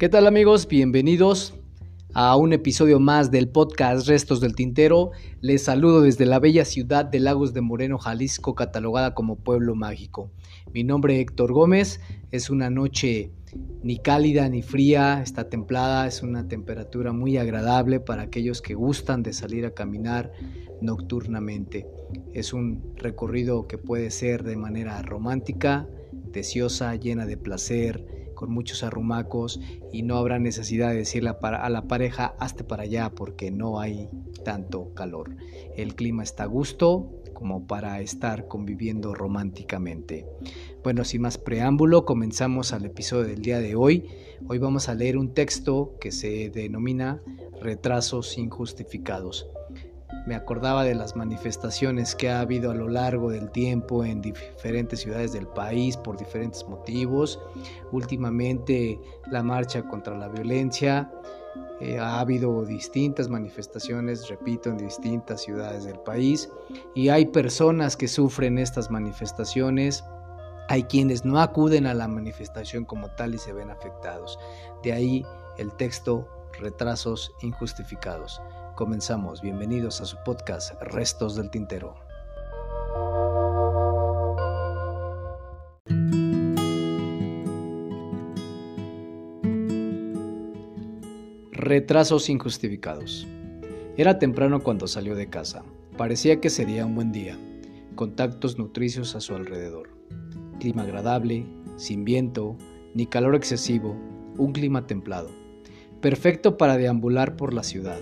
¿Qué tal amigos? Bienvenidos a un episodio más del podcast Restos del Tintero. Les saludo desde la bella ciudad de Lagos de Moreno, Jalisco, catalogada como pueblo mágico. Mi nombre es Héctor Gómez. Es una noche ni cálida ni fría, está templada, es una temperatura muy agradable para aquellos que gustan de salir a caminar nocturnamente. Es un recorrido que puede ser de manera romántica, deseosa, llena de placer, con muchos arrumacos y no habrá necesidad de decirle a la pareja hazte para allá porque no hay tanto calor. El clima está a gusto como para estar conviviendo románticamente. Bueno, sin más preámbulo, comenzamos al episodio del día de hoy. Hoy vamos a leer un texto que se denomina Retrasos injustificados me acordaba de las manifestaciones que ha habido a lo largo del tiempo en diferentes ciudades del país por diferentes motivos. Últimamente la marcha contra la violencia. Eh, ha habido distintas manifestaciones, repito, en distintas ciudades del país y hay personas que sufren estas manifestaciones. Hay quienes no acuden a la manifestación como tal y se ven afectados. De ahí el texto Retrasos injustificados. Comenzamos, bienvenidos a su podcast Restos del Tintero. Retrasos injustificados. Era temprano cuando salió de casa. Parecía que sería un buen día. Contactos nutricios a su alrededor. Clima agradable, sin viento, ni calor excesivo, un clima templado. Perfecto para deambular por la ciudad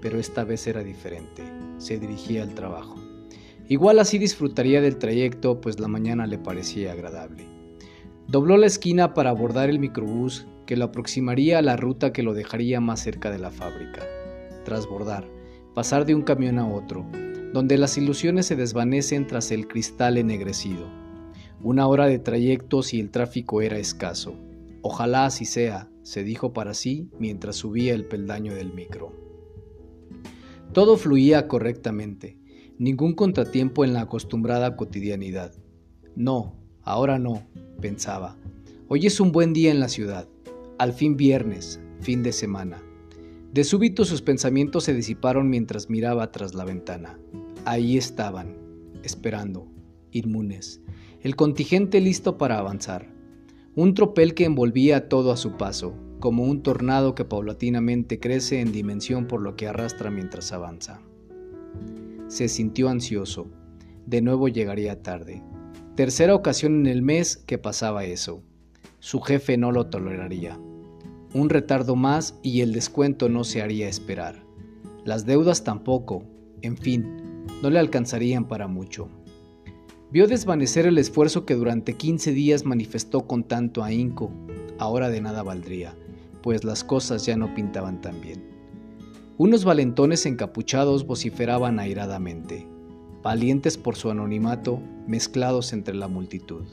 pero esta vez era diferente. Se dirigía al trabajo. Igual así disfrutaría del trayecto, pues la mañana le parecía agradable. Dobló la esquina para abordar el microbús que lo aproximaría a la ruta que lo dejaría más cerca de la fábrica. Tras bordar, pasar de un camión a otro, donde las ilusiones se desvanecen tras el cristal ennegrecido. Una hora de trayecto si el tráfico era escaso. Ojalá así sea, se dijo para sí mientras subía el peldaño del micro. Todo fluía correctamente, ningún contratiempo en la acostumbrada cotidianidad. No, ahora no, pensaba. Hoy es un buen día en la ciudad, al fin viernes, fin de semana. De súbito sus pensamientos se disiparon mientras miraba tras la ventana. Ahí estaban, esperando, inmunes, el contingente listo para avanzar. Un tropel que envolvía todo a su paso, como un tornado que paulatinamente crece en dimensión por lo que arrastra mientras avanza. Se sintió ansioso. De nuevo llegaría tarde. Tercera ocasión en el mes que pasaba eso. Su jefe no lo toleraría. Un retardo más y el descuento no se haría esperar. Las deudas tampoco. En fin, no le alcanzarían para mucho. Vio desvanecer el esfuerzo que durante 15 días manifestó con tanto ahínco. Ahora de nada valdría pues las cosas ya no pintaban tan bien. Unos valentones encapuchados vociferaban airadamente, valientes por su anonimato, mezclados entre la multitud.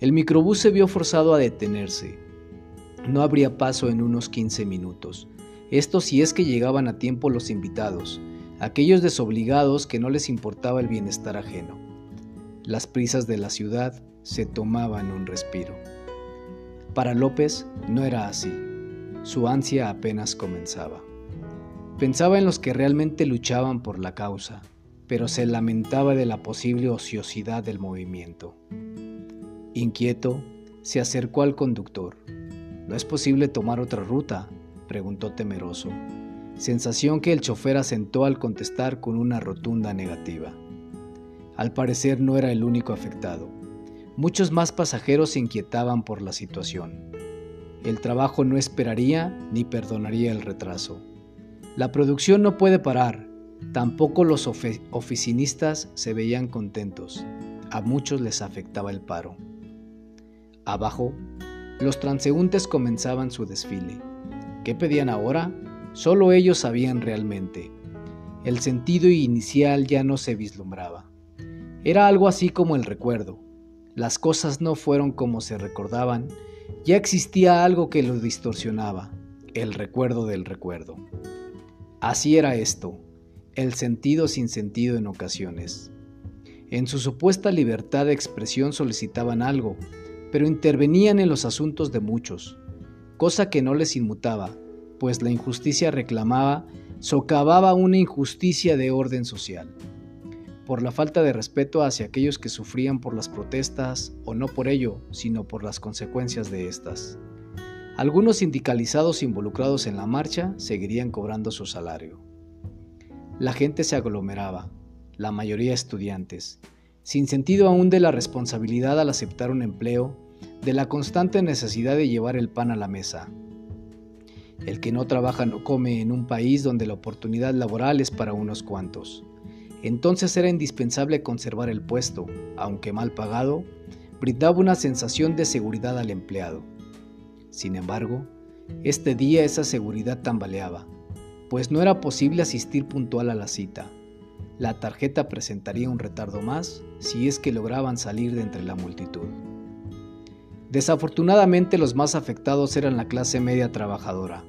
El microbús se vio forzado a detenerse. No habría paso en unos 15 minutos. Esto si es que llegaban a tiempo los invitados, aquellos desobligados que no les importaba el bienestar ajeno. Las prisas de la ciudad se tomaban un respiro. Para López no era así. Su ansia apenas comenzaba. Pensaba en los que realmente luchaban por la causa, pero se lamentaba de la posible ociosidad del movimiento. Inquieto, se acercó al conductor. ¿No es posible tomar otra ruta? preguntó temeroso, sensación que el chofer asentó al contestar con una rotunda negativa. Al parecer no era el único afectado. Muchos más pasajeros se inquietaban por la situación. El trabajo no esperaría ni perdonaría el retraso. La producción no puede parar. Tampoco los oficinistas se veían contentos. A muchos les afectaba el paro. Abajo, los transeúntes comenzaban su desfile. ¿Qué pedían ahora? Solo ellos sabían realmente. El sentido inicial ya no se vislumbraba. Era algo así como el recuerdo. Las cosas no fueron como se recordaban ya existía algo que lo distorsionaba, el recuerdo del recuerdo. Así era esto, el sentido sin sentido en ocasiones. En su supuesta libertad de expresión solicitaban algo, pero intervenían en los asuntos de muchos. cosa que no les inmutaba, pues la injusticia reclamaba socavaba una injusticia de orden social. Por la falta de respeto hacia aquellos que sufrían por las protestas, o no por ello, sino por las consecuencias de estas. Algunos sindicalizados involucrados en la marcha seguirían cobrando su salario. La gente se aglomeraba, la mayoría estudiantes, sin sentido aún de la responsabilidad al aceptar un empleo, de la constante necesidad de llevar el pan a la mesa. El que no trabaja no come en un país donde la oportunidad laboral es para unos cuantos. Entonces era indispensable conservar el puesto, aunque mal pagado, brindaba una sensación de seguridad al empleado. Sin embargo, este día esa seguridad tambaleaba, pues no era posible asistir puntual a la cita. La tarjeta presentaría un retardo más si es que lograban salir de entre la multitud. Desafortunadamente los más afectados eran la clase media trabajadora,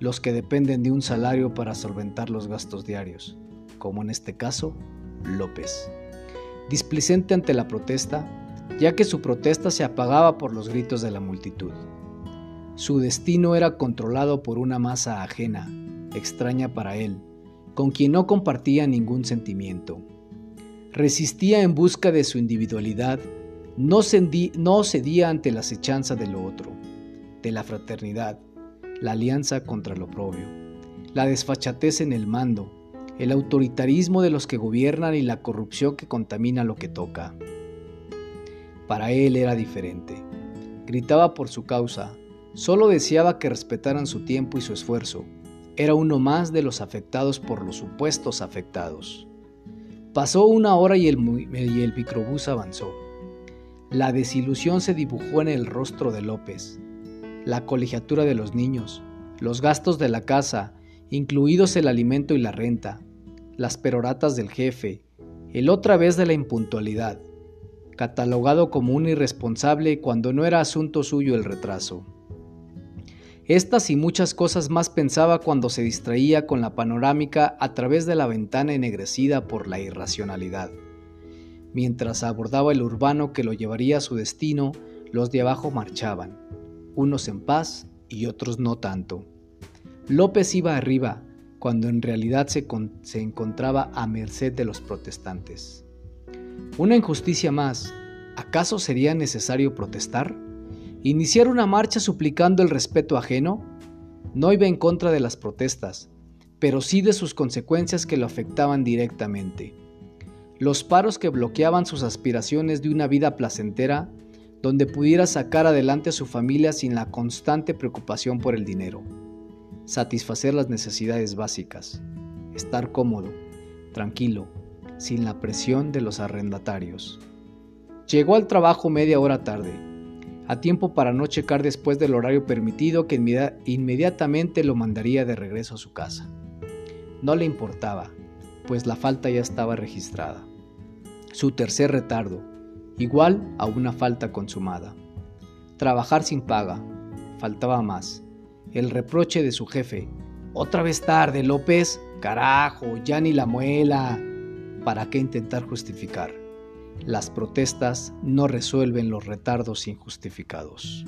los que dependen de un salario para solventar los gastos diarios, como en este caso López. Displicente ante la protesta, ya que su protesta se apagaba por los gritos de la multitud. Su destino era controlado por una masa ajena, extraña para él, con quien no compartía ningún sentimiento. Resistía en busca de su individualidad, no, cedía ante la acechanza de lo otro, de la fraternidad, la alianza contra lo propio, la desfachatez en el mando, el autoritarismo de los que gobiernan y la corrupción que contamina lo que toca. Para él era diferente. Gritaba por su causa, solo deseaba que respetaran su tiempo y su esfuerzo, era uno más de los afectados por los supuestos afectados. Pasó una hora y el, y el microbús avanzó. La desilusión se dibujó en el rostro de López. La colegiatura de los niños, los gastos de la casa, incluidos el alimento y la renta, las peroratas del jefe, el otra vez de la impuntualidad, catalogado como un irresponsable cuando no era asunto suyo el retraso. Estas y muchas cosas más pensaba cuando se distraía con la panorámica a través de la ventana ennegrecida por la irracionalidad. Mientras abordaba el urbano que lo llevaría a su destino, los de abajo marchaban, unos en paz y otros no tanto. López iba arriba, cuando en realidad se, se encontraba a merced de los protestantes. Una injusticia más, ¿acaso sería necesario protestar? Iniciar una marcha suplicando el respeto ajeno no iba en contra de las protestas, pero sí de sus consecuencias que lo afectaban directamente. Los paros que bloqueaban sus aspiraciones de una vida placentera donde pudiera sacar adelante a su familia sin la constante preocupación por el dinero, satisfacer las necesidades básicas, estar cómodo, tranquilo, sin la presión de los arrendatarios. Llegó al trabajo media hora tarde a tiempo para no checar después del horario permitido que inmediatamente lo mandaría de regreso a su casa. No le importaba, pues la falta ya estaba registrada. Su tercer retardo, igual a una falta consumada. Trabajar sin paga, faltaba más. El reproche de su jefe, otra vez tarde, López, carajo, ya ni la muela. ¿Para qué intentar justificar? Las protestas no resuelven los retardos injustificados.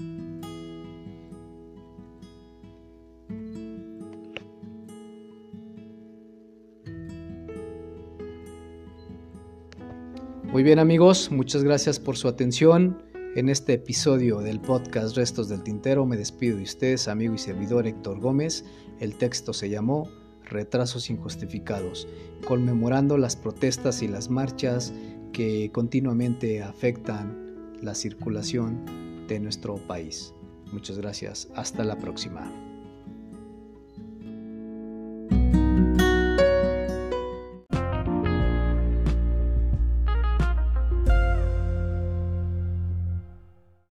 Muy bien amigos, muchas gracias por su atención. En este episodio del podcast Restos del Tintero me despido de ustedes, amigo y servidor Héctor Gómez. El texto se llamó Retrasos Injustificados, conmemorando las protestas y las marchas que continuamente afectan la circulación de nuestro país. Muchas gracias. Hasta la próxima.